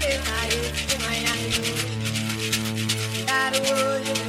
Thank é you.